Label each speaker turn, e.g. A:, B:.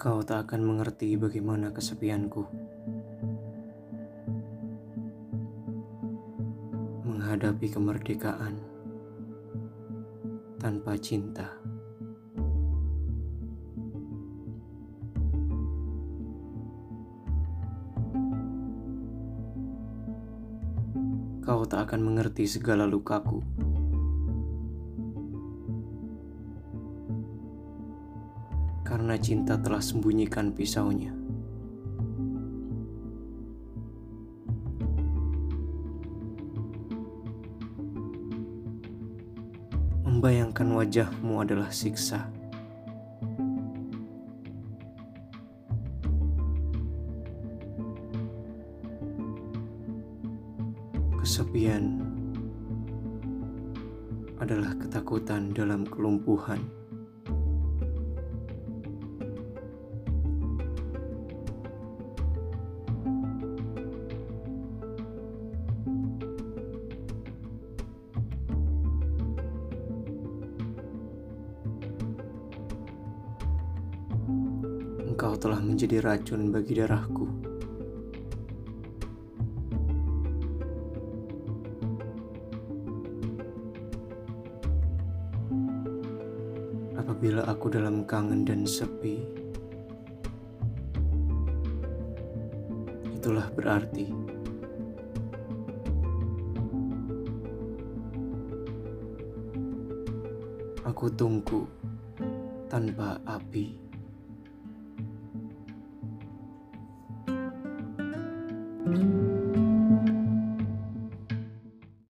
A: Kau tak akan mengerti bagaimana kesepianku. Menghadapi kemerdekaan tanpa cinta. Kau tak akan mengerti segala lukaku. Karena cinta telah sembunyikan pisaunya. Membayangkan wajahmu adalah siksa. Kesepian adalah ketakutan dalam kelumpuhan. Engkau telah menjadi racun bagi darahku. Apabila aku dalam kangen dan sepi, itulah berarti aku tunggu tanpa api.